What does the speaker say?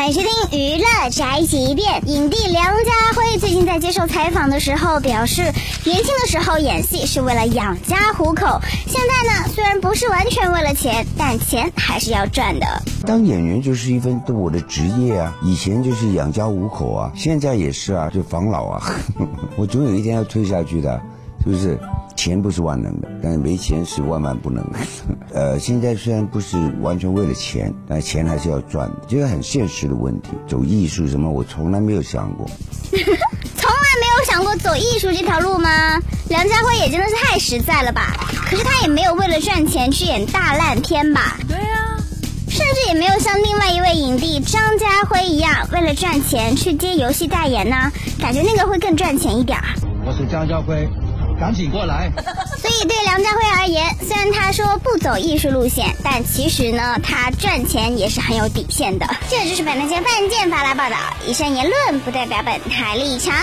欢迎收听娱乐宅急便。影帝梁家辉最近在接受采访的时候表示，年轻的时候演戏是为了养家糊口，现在呢虽然不是完全为了钱，但钱还是要赚的。当演员就是一份我的职业啊，以前就是养家糊口啊，现在也是啊，就防老啊，我总有一天要退下去的，是不是？钱不是万能的，但是没钱是万万不能的。呃，现在虽然不是完全为了钱，但钱还是要赚的，这个很现实的问题。走艺术什么，我从来没有想过。从来没有想过走艺术这条路吗？梁家辉也真的是太实在了吧！可是他也没有为了赚钱去演大烂片吧？对啊，甚至也没有像另外一位影帝张家辉一样，为了赚钱去接游戏代言呢？感觉那个会更赚钱一点儿。我是张家辉。赶紧过来！所以对梁家辉而言，虽然他说不走艺术路线，但其实呢，他赚钱也是很有底线的。这就是本台范建发来报道，以上言论不代表本台立场。